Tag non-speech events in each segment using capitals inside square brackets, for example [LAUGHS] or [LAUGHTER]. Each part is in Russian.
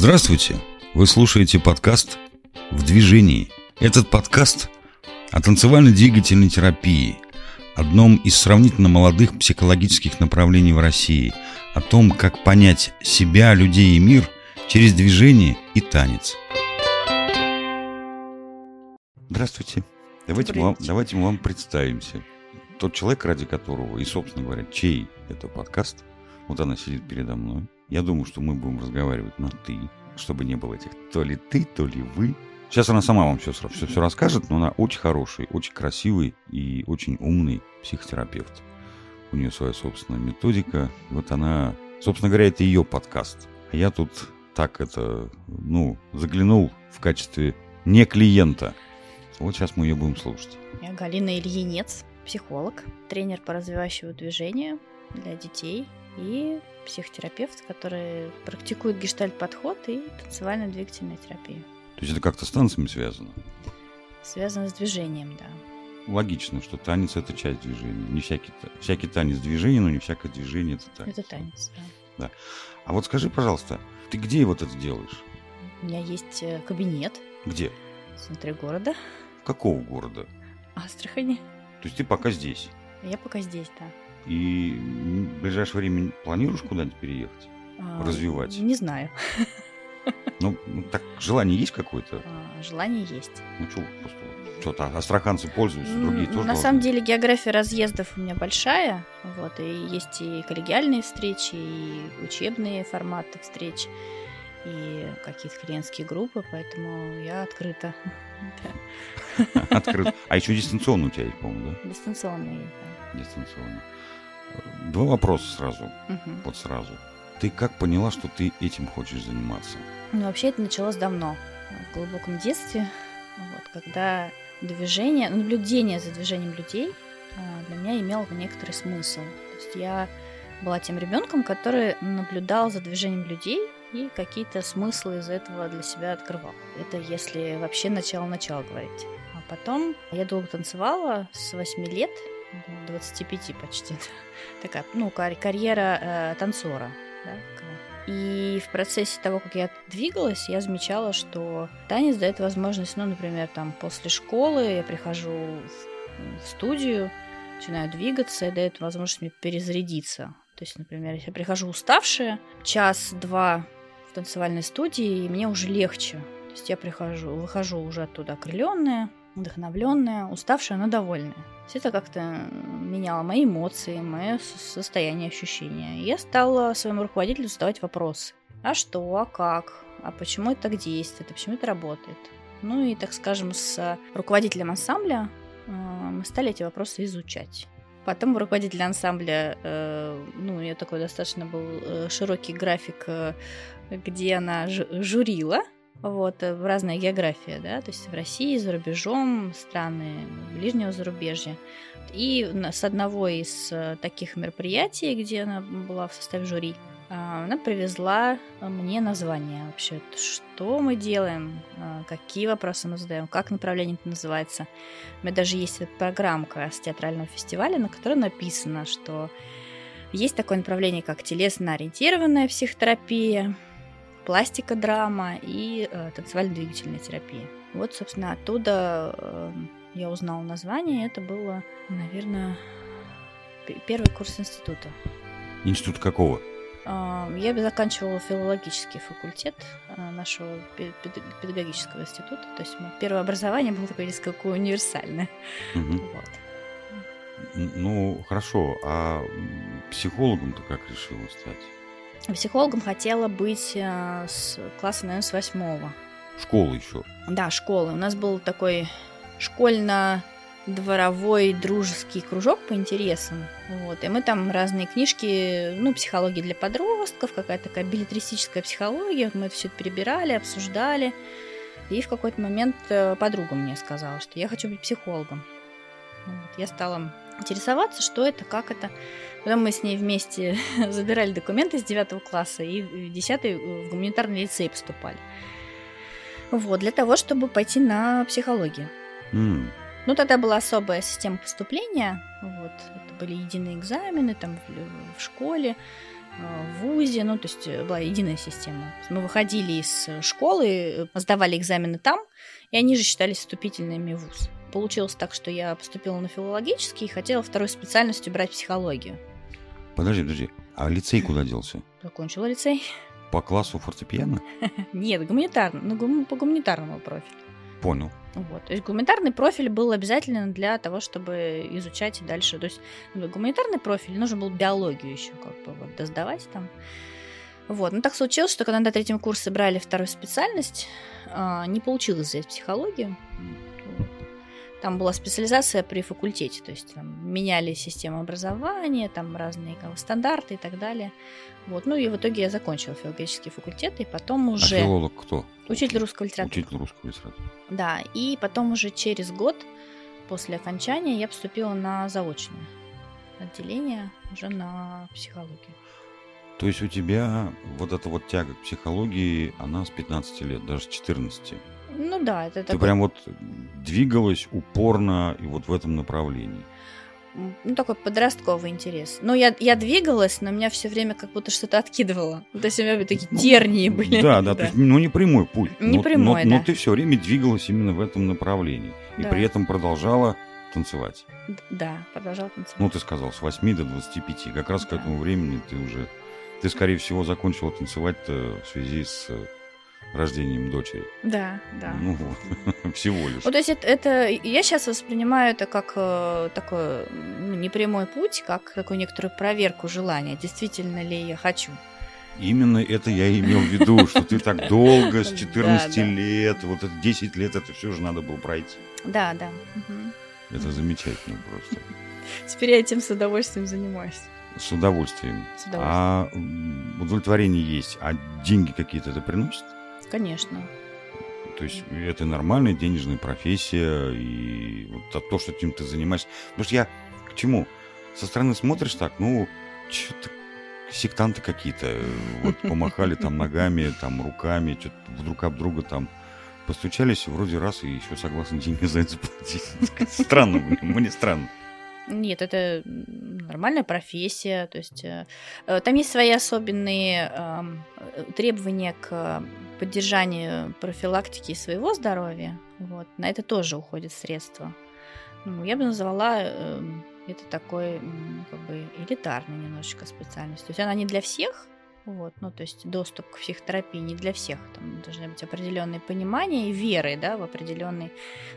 Здравствуйте! Вы слушаете подкаст «В движении». Этот подкаст о танцевально-двигательной терапии, одном из сравнительно молодых психологических направлений в России, о том, как понять себя, людей и мир через движение и танец. Здравствуйте. Давайте мы, вам, давайте мы вам представимся. Тот человек, ради которого и, собственно говоря, чей это подкаст, вот она сидит передо мной. Я думаю, что мы будем разговаривать на «ты», чтобы не было этих то ли ты, то ли вы. Сейчас она сама вам все, все, все расскажет, но она очень хороший, очень красивый и очень умный психотерапевт. У нее своя собственная методика. Вот она, собственно говоря, это ее подкаст. А я тут так это, ну, заглянул в качестве не клиента. Вот сейчас мы ее будем слушать. Я Галина Ильинец, психолог, тренер по развивающему движению для детей и психотерапевт, который практикует гештальт-подход и танцевально-двигательную терапию. То есть это как-то с танцами связано? Связано с движением, да. Логично, что танец – это часть движения. Не всякий, всякий танец движение, но не всякое движение – это танец. Это танец, да. да. А вот скажи, пожалуйста, ты где вот это делаешь? У меня есть э, кабинет. Где? В центре города. Какого города? Астрахани. То есть ты пока здесь? Я пока здесь, да. И в ближайшее время планируешь куда-нибудь переехать? А, развивать? Не знаю. Ну, ну, так желание есть какое-то? А, желание есть. Ну, что, просто что-то астраханцы пользуются, другие тоже. На должны. самом деле география разъездов у меня большая, вот, и есть и коллегиальные встречи, и учебные форматы встреч, и какие-то клиентские группы, поэтому я открыта. [LAUGHS] Открыт. А еще дистанционно у тебя есть, по-моему, да? Дистанционно есть, да. Дистанционно. Два вопроса сразу. Угу. Вот сразу. Ты как поняла, что ты этим хочешь заниматься? Ну, вообще это началось давно, в глубоком детстве, вот, когда движение, наблюдение за движением людей а, для меня имело некоторый смысл. То есть я была тем ребенком, который наблюдал за движением людей и какие-то смыслы из этого для себя открывал. Это если вообще начало-начало говорить. А потом я долго танцевала с 8 лет, 25 почти. [LAUGHS] Такая, ну, карьера э, танцора. Да, и в процессе того, как я двигалась, я замечала, что танец дает возможность, ну, например, там после школы я прихожу в, в студию, начинаю двигаться, и дает возможность мне перезарядиться. То есть, например, я прихожу уставшая, час-два в танцевальной студии, и мне уже легче. То есть я прихожу, выхожу уже оттуда окрыленная, вдохновленная, уставшая, но довольная. Все это как-то меняло мои эмоции, мое состояние, ощущения. я стала своему руководителю задавать вопросы. А что, а как, а почему это так действует, а почему это работает. Ну и, так скажем, с руководителем ансамбля э, мы стали эти вопросы изучать. Потом руководитель ансамбля, э, ну, у нее такой достаточно был э, широкий график, где она журила вот, э, разная география, да, то есть в России, за рубежом, страны ближнего зарубежья. И с одного из э, таких мероприятий, где она была в составе жюри, а, она привезла мне название вообще, что мы делаем, а, какие вопросы мы задаем, как направление это называется. У меня даже есть программка с театрального фестиваля, на которой написано, что есть такое направление, как телесно-ориентированная психотерапия, пластика драма и э, танцевально-двигательная терапия. Вот, собственно, оттуда э, я узнала название. Это было, наверное, первый курс института. Институт какого? Э, я заканчивала филологический факультет э, нашего педагогического института. То есть первое образование было такое несколько универсальное. Угу. Вот. Ну, хорошо. А психологом ты как решила стать? Психологом хотела быть э, с класса, наверное, с восьмого. Школа еще? Да, школа. У нас был такой школьно-дворовой дружеский кружок по интересам. Вот. И мы там разные книжки, ну, психология для подростков, какая-то такая билетристическая психология. Мы это все перебирали, обсуждали. И в какой-то момент э, подруга мне сказала, что я хочу быть психологом. Вот. Я стала интересоваться, что это, как это. Потом мы с ней вместе [LAUGHS] забирали документы с 9 класса и в 10 в гуманитарный лицей поступали. Вот, для того, чтобы пойти на психологию. Mm. Ну, тогда была особая система поступления. Вот, это были единые экзамены там в, в школе. в ВУЗе, ну, то есть э, была единая система. Мы выходили из школы, сдавали экзамены там, и они же считались вступительными в ВУЗ. Получилось так, что я поступила на филологический и хотела второй специальностью брать психологию. Подожди, подожди, а лицей куда делся? Закончила лицей. По классу фортепиано? [LAUGHS] Нет, гуманитарно, ну, по гуманитарному профилю. Понял. Вот. То есть гуманитарный профиль был обязательно для того, чтобы изучать и дальше. То есть ну, гуманитарный профиль нужно было биологию еще как бы вот досдавать там. Вот. Ну так случилось, что когда на третьем курсе брали вторую специальность, а, не получилось взять психологию. Там была специализация при факультете, то есть там, меняли систему образования, там разные как, стандарты и так далее. Вот. Ну и в итоге я закончила филологический факультет, и потом а уже... А филолог кто? Учитель русского литературы. Учитель русского литературы. Да, и потом уже через год после окончания я поступила на заочное отделение уже на психологию. То есть у тебя вот эта вот тяга к психологии, она с 15 лет, даже с 14? Ну да, это Ты такой... прям вот двигалась упорно и вот в этом направлении. Ну, такой подростковый интерес. Ну, я, я двигалась, но меня все время как будто что-то откидывало. То есть у меня такие ну, тернии были. Да, да, [LAUGHS] да. Есть, ну, не прямой путь. Не но, прямой, но, да. но ты все время двигалась именно в этом направлении. И да. при этом продолжала танцевать. Да, продолжала танцевать. Ну, ты сказал, с 8 до 25. Как раз да. к этому времени ты уже... Ты, скорее всего, закончила танцевать в связи с рождением дочери. Да, да. Ну вот, [LAUGHS] всего лишь. Вот, то есть это, это, я сейчас воспринимаю это как э, такой ну, непрямой путь, как такую некоторую проверку желания, действительно ли я хочу. Именно это я имел в виду, [LAUGHS] что ты так долго, с 14 лет, вот это 10 лет, это все же надо было пройти. Да, да. Это замечательно просто. Теперь я этим с удовольствием занимаюсь. С удовольствием. С удовольствием. А удовлетворение есть, а деньги какие-то это приносит? Конечно. То есть это нормальная денежная профессия, и вот то, что этим ты занимаешься. Потому что я к чему? Со стороны смотришь так, ну, что-то сектанты какие-то, вот [LAUGHS] помахали там ногами, там руками, что-то друг об друга там постучались, вроде раз и еще согласны деньги за это заплатить. [LAUGHS] Странно, мне странно. Нет, это нормальная профессия, то есть э, э, там есть свои особенные эм, э, требования к поддержанию профилактики своего здоровья. Вот, на это тоже уходят средства. Ну, я бы назвала э, это такой как бы элитарной немножечко специальность. То есть она не для всех, вот, ну, то есть доступ к психотерапии не для всех. Там должны быть определенные понимания и веры, да, в определенные...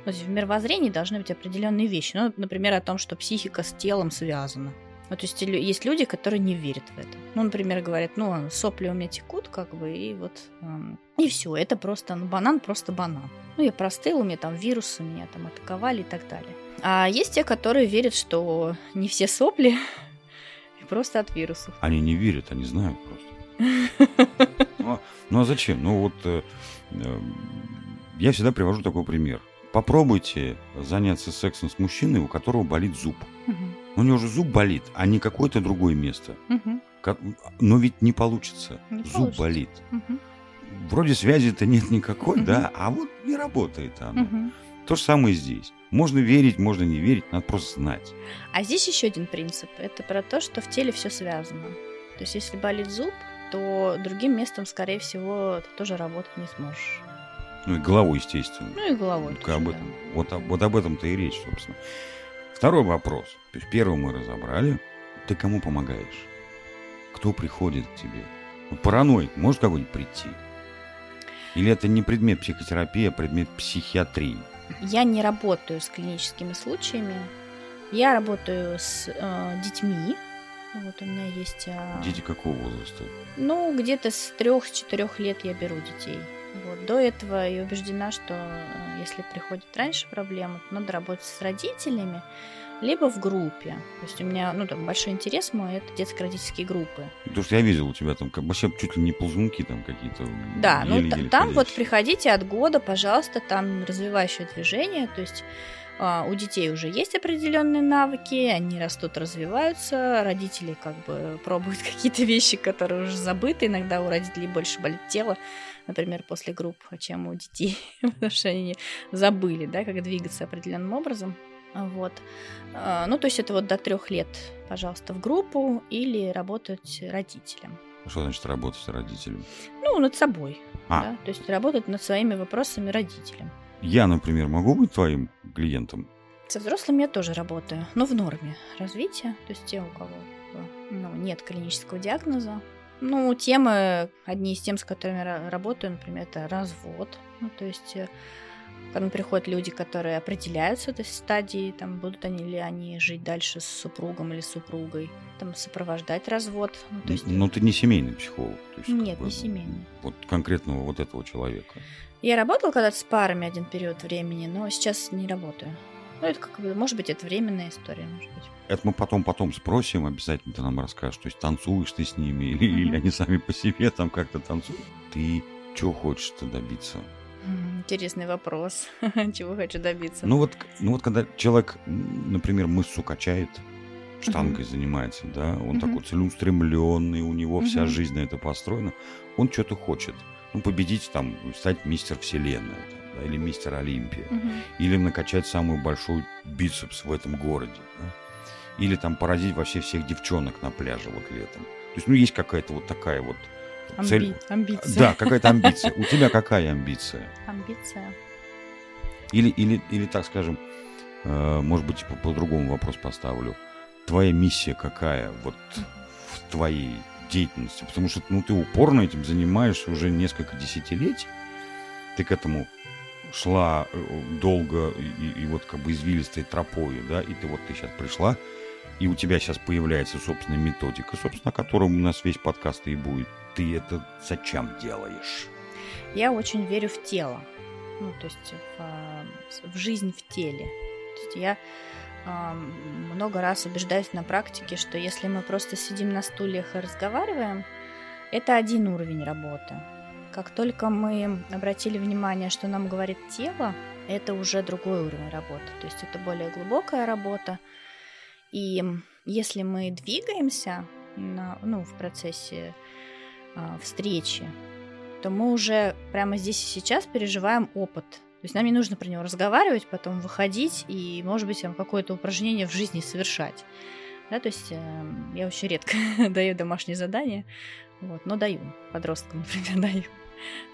Ну, в мировоззрении должны быть определенные вещи. Ну, например, о том, что психика с телом связана. Ну, то есть есть люди, которые не верят в это. Ну, например, говорят, ну, сопли у меня текут, как бы, и вот... Эм, и все, это просто, ну, банан просто банан. Ну, я простыл, у меня там вирусы, меня там атаковали и так далее. А есть те, которые верят, что не все сопли, [LAUGHS] просто от вирусов. Они не верят, они знают просто. [LAUGHS] Ну, ну а зачем? Ну вот э, э, я всегда привожу такой пример. Попробуйте заняться сексом с мужчиной, у которого болит зуб. У него же зуб болит, а не какое-то другое место. Но ведь не получится. Не зуб получится. болит. Вроде связи-то нет никакой, да, а вот не работает она. То же самое здесь. Можно верить, можно не верить, надо просто знать. А здесь еще один принцип. Это про то, что в теле все связано. То есть, если болит зуб, то другим местом, скорее всего, ты тоже работать не сможешь. Ну и головой, естественно. Ну и головой. Только об этом. Да. Вот, вот об этом-то и речь, собственно. Второй вопрос. То есть первый мы разобрали. Ты кому помогаешь? Кто приходит к тебе? Вот параноик может какой-нибудь прийти? Или это не предмет психотерапии, а предмет психиатрии? Я не работаю с клиническими случаями. Я работаю с э, детьми, вот у меня есть... А... Дети какого возраста? Ну, где-то с трех-четырех лет я беру детей. Вот. До этого я убеждена, что э, если приходит раньше проблема, то надо работать с родителями, либо в группе. То есть у меня, ну, там, большой интерес мой, это детско-родительские группы. Потому что я видел у тебя там как, вообще чуть ли не ползунки там какие-то. Да, ну, там вот приходите от года, пожалуйста, там развивающее движение, то есть а, у детей уже есть определенные навыки, они растут, развиваются, родители как бы пробуют [LAUGHS] какие-то вещи, которые уже забыты, иногда у родителей больше болит тело, например, после групп, чем у детей, потому что они забыли, да, как двигаться определенным образом. Вот. А, ну, то есть это вот до трех лет, пожалуйста, в группу или работать родителям. Что значит работать с родителем? Ну, над собой. А. Да? То есть работать над своими вопросами родителям. Я, например, могу быть твоим клиентом? Со взрослыми я тоже работаю, но в норме развития. То есть те, у кого ну, нет клинического диагноза. Ну, темы, одни из тем, с которыми работаю, например, это развод. Ну, то есть к нам приходят люди, которые определяются этой стадии, там, будут они ли они жить дальше с супругом или супругой, там, сопровождать развод. Ну, то есть... Но ты не семейный психолог? То есть, Нет, бы, не семейный. Вот конкретного вот этого человека. Я работала когда-то с парами один период времени, но сейчас не работаю. Ну, это как бы, может быть, это временная история, может быть. Это мы потом потом спросим, обязательно ты нам расскажешь. То есть танцуешь ты с ними или, mm-hmm. или они сами по себе там как-то танцуют. Ты чего хочешь-то добиться? Интересный вопрос. [LAUGHS] Чего хочу добиться? Ну вот, ну вот когда человек, например, мышцу качает, штангой uh-huh. занимается, да, он uh-huh. такой целеустремленный, у него uh-huh. вся жизнь на это построена, он что-то хочет. Ну, победить там, стать мистер вселенной, да, или мистер Олимпия, uh-huh. или накачать самый большой бицепс в этом городе, да? или там поразить вообще всех девчонок на пляже вот летом. То есть, ну, есть какая-то вот такая вот Амби... Цель... Амбиция. Да, какая-то амбиция. У тебя [LAUGHS] какая амбиция? Амбиция. Или, или, или так скажем, э, может быть, по- по-другому вопрос поставлю. Твоя миссия какая вот в твоей деятельности? Потому что ну, ты упорно этим занимаешься уже несколько десятилетий. Ты к этому шла э, долго и, и вот как бы извилистой тропою, да, и ты вот ты сейчас пришла, и у тебя сейчас появляется собственная методика, собственно, о котором у нас весь подкаст и будет ты это зачем делаешь? Я очень верю в тело, ну, то есть в, а, в жизнь в теле. То есть я э, много раз убеждаюсь на практике, что если мы просто сидим на стульях и разговариваем, это один уровень работы. Как только мы обратили внимание, что нам говорит тело, это уже другой уровень работы. То есть это более глубокая работа. И если мы двигаемся на, ну, в процессе э, встречи, то мы уже прямо здесь и сейчас переживаем опыт. То есть нам не нужно про него разговаривать, потом выходить и, может быть, какое-то упражнение в жизни совершать. Да, то есть э, я очень редко [LAUGHS] даю домашние задания, вот, но даю. Подросткам, [LAUGHS] например, даю,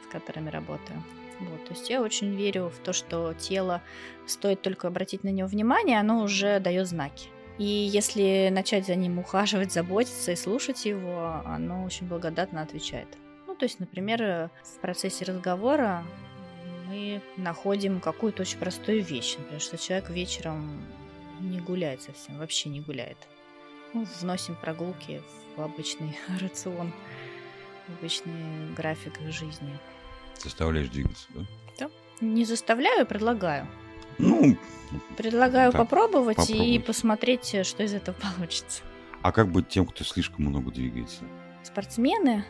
с которыми работаю. Вот, то есть я очень верю в то, что тело, стоит только обратить на него внимание, оно уже дает знаки. И если начать за ним ухаживать, заботиться и слушать его, оно очень благодатно отвечает. Ну, то есть, например, в процессе разговора мы находим какую-то очень простую вещь. Например, что человек вечером не гуляет совсем, вообще не гуляет. Ну, вносим прогулки в обычный [LAUGHS] рацион, в обычный график жизни. Заставляешь двигаться, да? Да. Не заставляю, предлагаю. Ну, Предлагаю так, попробовать, попробовать и посмотреть, что из этого получится. А как быть тем, кто слишком много двигается? Спортсмены?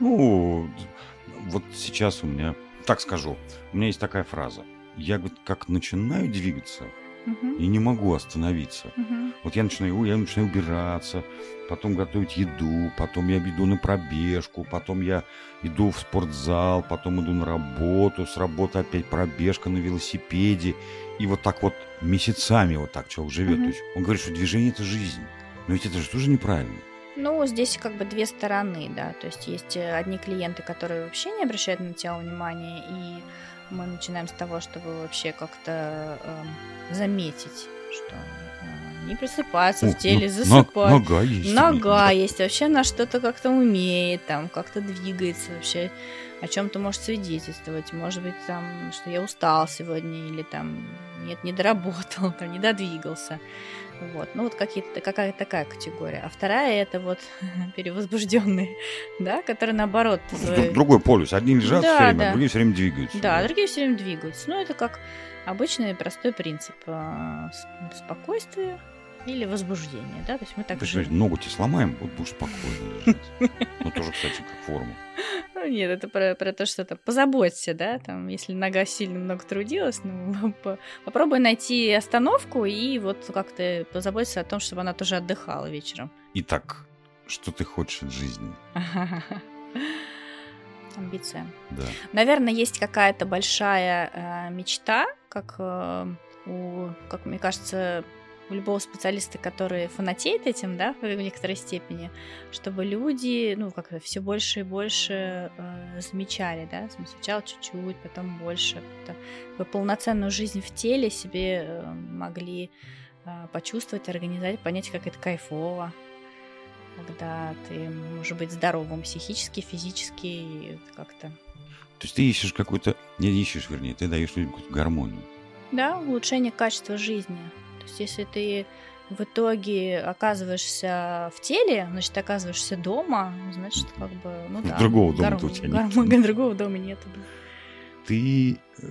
Ну, вот сейчас у меня, так скажу, у меня есть такая фраза. Я говорит, как начинаю двигаться, угу. и не могу остановиться. Угу. Вот я начинаю, я начинаю убираться, потом готовить еду, потом я иду на пробежку, потом я иду в спортзал, потом иду на работу, с работы опять пробежка на велосипеде. И вот так вот месяцами вот так человек живет. Угу. То есть он говорит, что движение это жизнь. Но ведь это же тоже неправильно. Ну, здесь как бы две стороны, да. То есть есть э, одни клиенты, которые вообще не обращают на тело внимания, и мы начинаем с того, чтобы вообще как-то э, заметить, что не просыпаются О, в теле, засыпают. Нога есть. Нога есть, вообще на что-то как-то умеет, там, как-то двигается вообще, о чем-то может свидетельствовать. Может быть, там, что я устал сегодня, или там, нет, не доработал, [LAUGHS] там, не додвигался. Вот, ну вот какие-то, какая-то такая категория. А вторая это вот [LAUGHS] перевозбужденные, [LAUGHS] да, которые наоборот. Свой... Другой полюс. Одни лежат да, все время, да. а другие все время двигаются. Да, да, другие все время двигаются. Ну, это как обычный простой принцип а, спокойствия, или возбуждение, да, то есть мы так же... ногу тебе сломаем, вот будешь спокойно лежать. Ну, тоже, кстати, как форма. Ну, нет, это про, про то, что там позаботься, да, там, если нога сильно много трудилась, ну, [LAUGHS] попробуй найти остановку и вот как-то позаботиться о том, чтобы она тоже отдыхала вечером. Итак, что ты хочешь от жизни? [LAUGHS] Амбиция. Да. Наверное, есть какая-то большая э, мечта, как э, у, как мне кажется, у любого специалиста, который фанатеет этим, да, в некоторой степени, чтобы люди, ну, как то все больше и больше э, замечали, да, сначала чуть-чуть, потом больше, как полноценную жизнь в теле себе э, могли э, почувствовать, организовать, понять, как это кайфово, когда ты можешь быть здоровым психически, физически, как-то. То есть ты ищешь какую-то, не ищешь, вернее, ты даешь людям какую-то гармонию. Да, улучшение качества жизни есть если ты в итоге оказываешься в теле, значит, оказываешься дома, значит, как бы, ну да. Другого дома у тебя гар- нет. [LAUGHS] Другого дома нет. Ты э,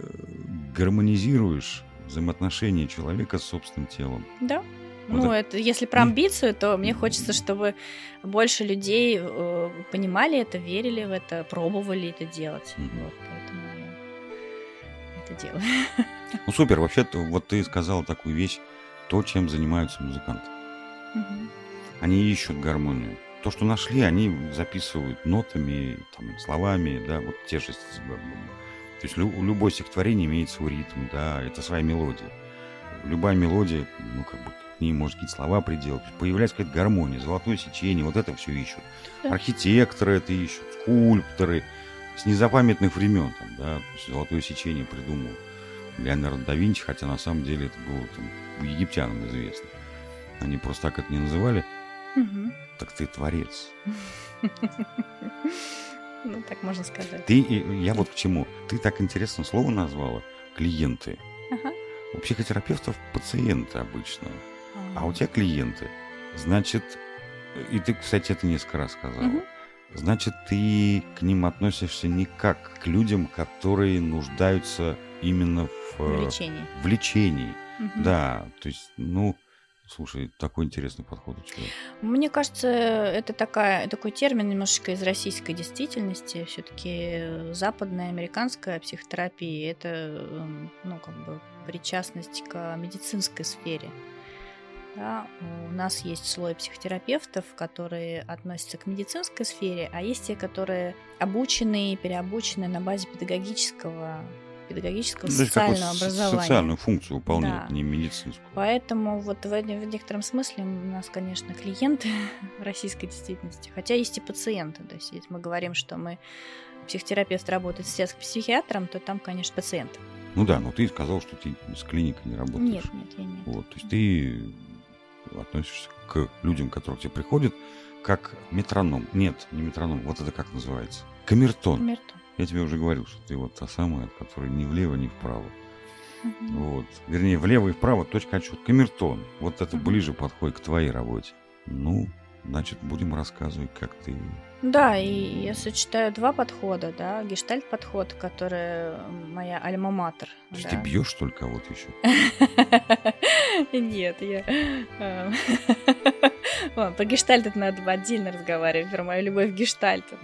гармонизируешь взаимоотношения человека с собственным телом. Да. Вот ну, это, если про амбицию, то мне хочется, чтобы больше людей э, понимали это, верили в это, пробовали это делать. Mm-hmm. Вот, поэтому я это делаю. [LAUGHS] Ну, супер. Вообще-то, вот ты сказала такую вещь, то, чем занимаются музыканты. Угу. Они ищут гармонию. То, что нашли, они записывают нотами, там, словами, да, вот те же... То есть лю- любое стихотворение имеет свой ритм, да, это своя мелодия. Любая мелодия, ну, как бы к ней может какие-то слова приделать. Появляется какая-то гармония, золотое сечение, вот это все ищут. Да. Архитекторы это ищут, скульпторы с незапамятных времен, там, да, золотое сечение придумал Леонардо да Винчи, хотя на самом деле это было там египтянам известно. Они просто так это не называли. Угу. Так ты творец. [LAUGHS] Ну, так можно сказать. Ты, я вот к чему. Ты так интересно слово назвала. Клиенты. Ага. У психотерапевтов пациенты обычно. А у тебя клиенты. Значит, и ты, кстати, это несколько раз сказала. Угу. Значит, ты к ним относишься не как к людям, которые нуждаются именно в, в лечении. В лечении. Угу. Да, то есть, ну, Слушай, такой интересный подход у человека. Мне кажется, это такая, такой термин немножечко из российской действительности. Все-таки западная, американская психотерапия – это эм, ну, как бы причастность к медицинской сфере. Да, у нас есть слой психотерапевтов, которые относятся к медицинской сфере, а есть те, которые обучены, переобучены на базе педагогического педагогического, ну, социального образования. Социальную функцию выполняет, да. не медицинскую. Поэтому вот в, в некотором смысле у нас, конечно, клиенты [LAUGHS] в российской действительности, хотя есть и пациенты. То есть если мы говорим, что мы психотерапевт работает с психиатром, то там, конечно, пациент. Ну да, но ты сказал, что ты с клиникой не работаешь. Нет, нет, я нет. Вот, то есть ты относишься к людям, которые к тебе приходят, как метроном. Нет, не метроном, вот это как называется? Камертон. Камертон. Я тебе уже говорил, что ты вот та самая, от которой ни влево, ни вправо. Угу. Вот. Вернее, влево и вправо точка отчет. Камертон. Вот это угу. ближе подходит к твоей работе. Ну, значит, будем рассказывать, как ты да, и я сочетаю два подхода, да, гештальт-подход, который моя альма-матер. То есть да. ты бьешь только вот еще? [LAUGHS] Нет, я... Э, [LAUGHS] по гештальту надо отдельно разговаривать, про мою любовь к гештальту.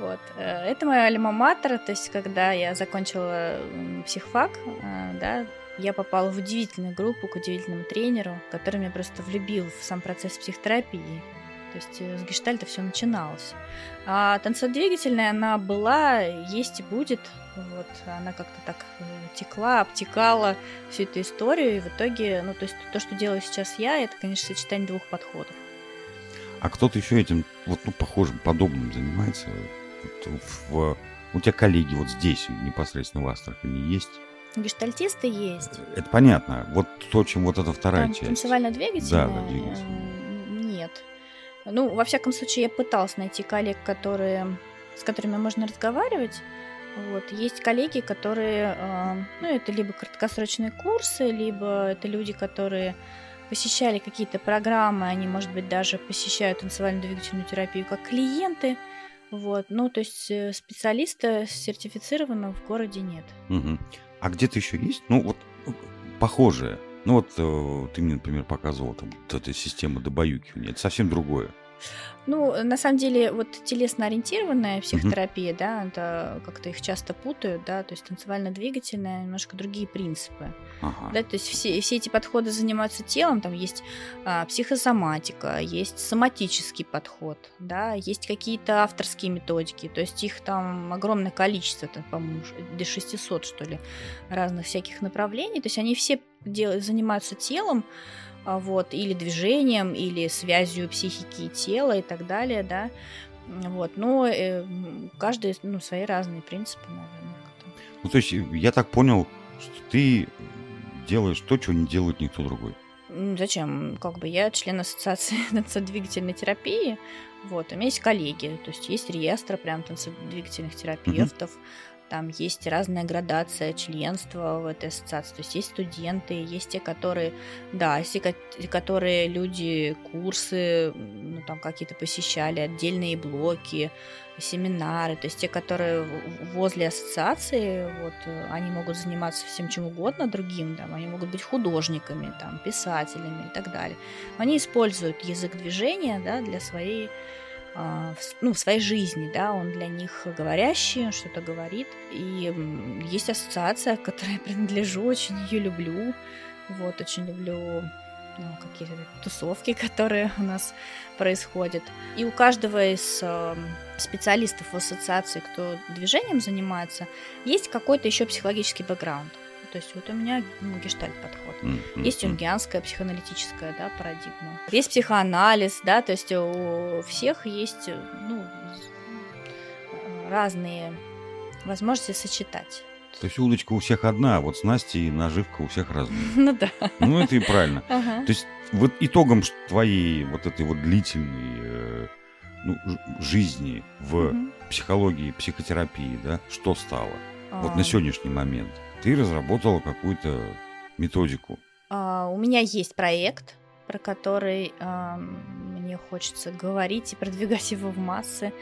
Вот. Э, это моя альма-матер, то есть когда я закончила психфак, э, да, я попала в удивительную группу к удивительному тренеру, который меня просто влюбил в сам процесс психотерапии. То есть э, с гештальта все начиналось. А танцеводвигательная она была, есть и будет. Вот, она как-то так э, текла, обтекала всю эту историю. И в итоге, ну, то есть то, что делаю сейчас я, это, конечно, сочетание двух подходов. А кто-то еще этим, вот, ну, похожим, подобным занимается? Вот, в, у тебя коллеги вот здесь, непосредственно в Астрахани, есть? Гештальтисты есть. Это понятно. Вот то, чем вот эта вторая Там, часть. Танцевально-двигательная? Да, да, двигательная. Нет. Ну, во всяком случае, я пыталась найти коллег, которые, с которыми можно разговаривать. Вот. Есть коллеги, которые, э, ну, это либо краткосрочные курсы, либо это люди, которые посещали какие-то программы, они, может быть, даже посещают танцевально-двигательную терапию как клиенты. Вот. Ну, то есть э, специалиста сертифицированного в городе нет. Угу. А где-то еще есть? Ну, вот похожее. Ну вот э, ты мне, например, показывал там вот эта система добаюкивания. Это совсем другое. Ну, на самом деле, вот телесно-ориентированная психотерапия, mm-hmm. да, это как-то их часто путают, да, то есть танцевально-двигательная, немножко другие принципы. Ага. Да, то есть все, все эти подходы занимаются телом, там есть а, психосоматика, есть соматический подход, да, есть какие-то авторские методики, то есть их там огромное количество, там, по-моему, до 600, что ли, разных всяких направлений, то есть они все дел- занимаются телом, вот, или движением, или связью психики и тела и так далее, да, вот, но э, каждый, ну, свои разные принципы, наверное. Ну, то есть, я так понял, что ты делаешь то, чего не делает никто другой. Зачем? Как бы я член ассоциации [LAUGHS] танцедвигательной терапии, вот, у меня есть коллеги, то есть есть реестр прям танцедвигательных терапевтов, mm-hmm там есть разная градация членства в этой ассоциации. То есть есть студенты, есть те, которые, да, те, которые люди курсы, ну, там какие-то посещали, отдельные блоки, семинары. То есть те, которые возле ассоциации, вот, они могут заниматься всем чем угодно другим, там, они могут быть художниками, там, писателями и так далее. Они используют язык движения, да, для своей ну, в своей жизни, да, он для них говорящий, он что-то говорит. И есть ассоциация, к которой я [LAUGHS] принадлежу, очень ее люблю. Вот, очень люблю ну, какие-то тусовки, [LAUGHS] которые у нас происходят. И у каждого из э, специалистов в ассоциации, кто движением занимается, есть какой-то еще психологический бэкграунд. То есть вот у меня ну, гештальт подход. Mm-hmm. Есть юнгианская психоаналитическая да, парадигма. Есть психоанализ, да, то есть у всех есть ну, разные возможности сочетать. То есть удочка у всех одна, а вот снасти и наживка у всех разные. [LAUGHS] Ну да. Ну это и правильно. [LAUGHS] Ага. То есть вот итогом твоей вот этой вот длительной э, ну, жизни в угу. психологии, психотерапии, да, что стало? А... Вот на сегодняшний момент ты разработала какую-то методику. А, у меня есть проект, про который мне хочется говорить и продвигать его в массы.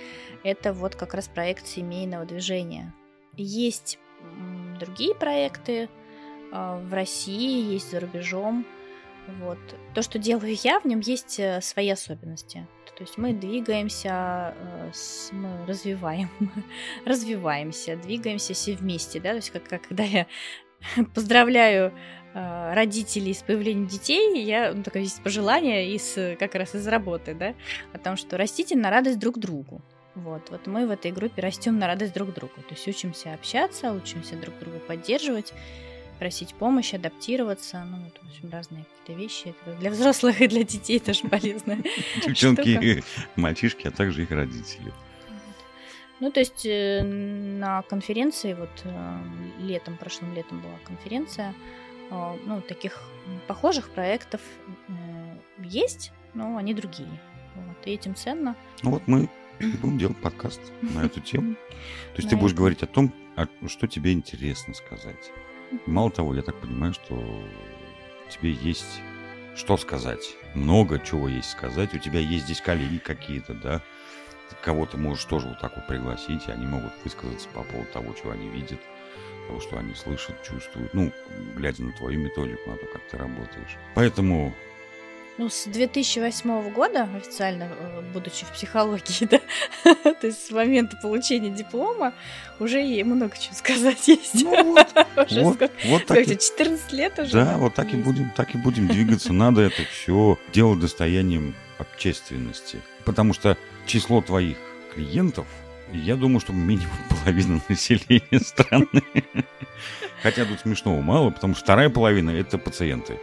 Это вот как раз проект семейного движения. Есть другие проекты а, в России, есть за рубежом. Вот. То, что делаю я, в нем есть э, свои особенности. То есть мы двигаемся, э, мы развиваем, [LAUGHS] развиваемся, двигаемся все вместе, да, то есть как, как когда я [LAUGHS] поздравляю э, родителей с появлением детей, я, ну, такое есть пожелание из, как раз из работы, да, о том, что растите на радость друг другу. Вот, вот мы в этой группе растем на радость друг другу, то есть учимся общаться, учимся друг друга поддерживать, просить помощи, адаптироваться, ну, вот, в общем, разные какие-то вещи. Это для взрослых и для детей тоже полезно. Девчонки и мальчишки, а также их родители. Ну, то есть э, на конференции, вот э, летом, прошлым летом была конференция, э, ну, таких похожих проектов есть, но они другие. Вот, и этим ценно. Ну вот мы будем делать подкаст на эту тему. [LAUGHS] То есть ты будешь говорить о том, что тебе интересно сказать. Мало того, я так понимаю, что тебе есть что сказать. Много чего есть сказать. У тебя есть здесь коллеги какие-то, да? Кого ты можешь тоже вот так вот пригласить, и они могут высказаться по поводу того, чего они видят, того, что они слышат, чувствуют. Ну, глядя на твою методику, на то, как ты работаешь. Поэтому ну, с 2008 года официально, э, будучи в психологии, [LAUGHS] да, [LAUGHS] то есть с момента получения диплома, уже ей много чего сказать есть. Ну, [LAUGHS] вот, вот, сколько, вот так 14 лет уже. Да, вот так и будем, так и будем двигаться. Надо это все делать достоянием общественности. Потому что число твоих клиентов, я думаю, что минимум половина населения страны. Хотя тут смешного мало, потому что вторая половина – это пациенты.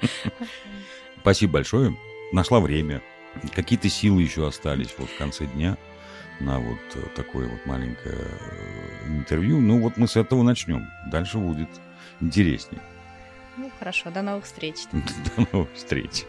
[LAUGHS] Спасибо большое. Нашла время. Какие-то силы еще остались вот в конце дня на вот э, такое вот маленькое э, интервью. Ну вот мы с этого начнем. Дальше будет интереснее. Ну хорошо, до новых встреч. [LAUGHS] До новых встреч.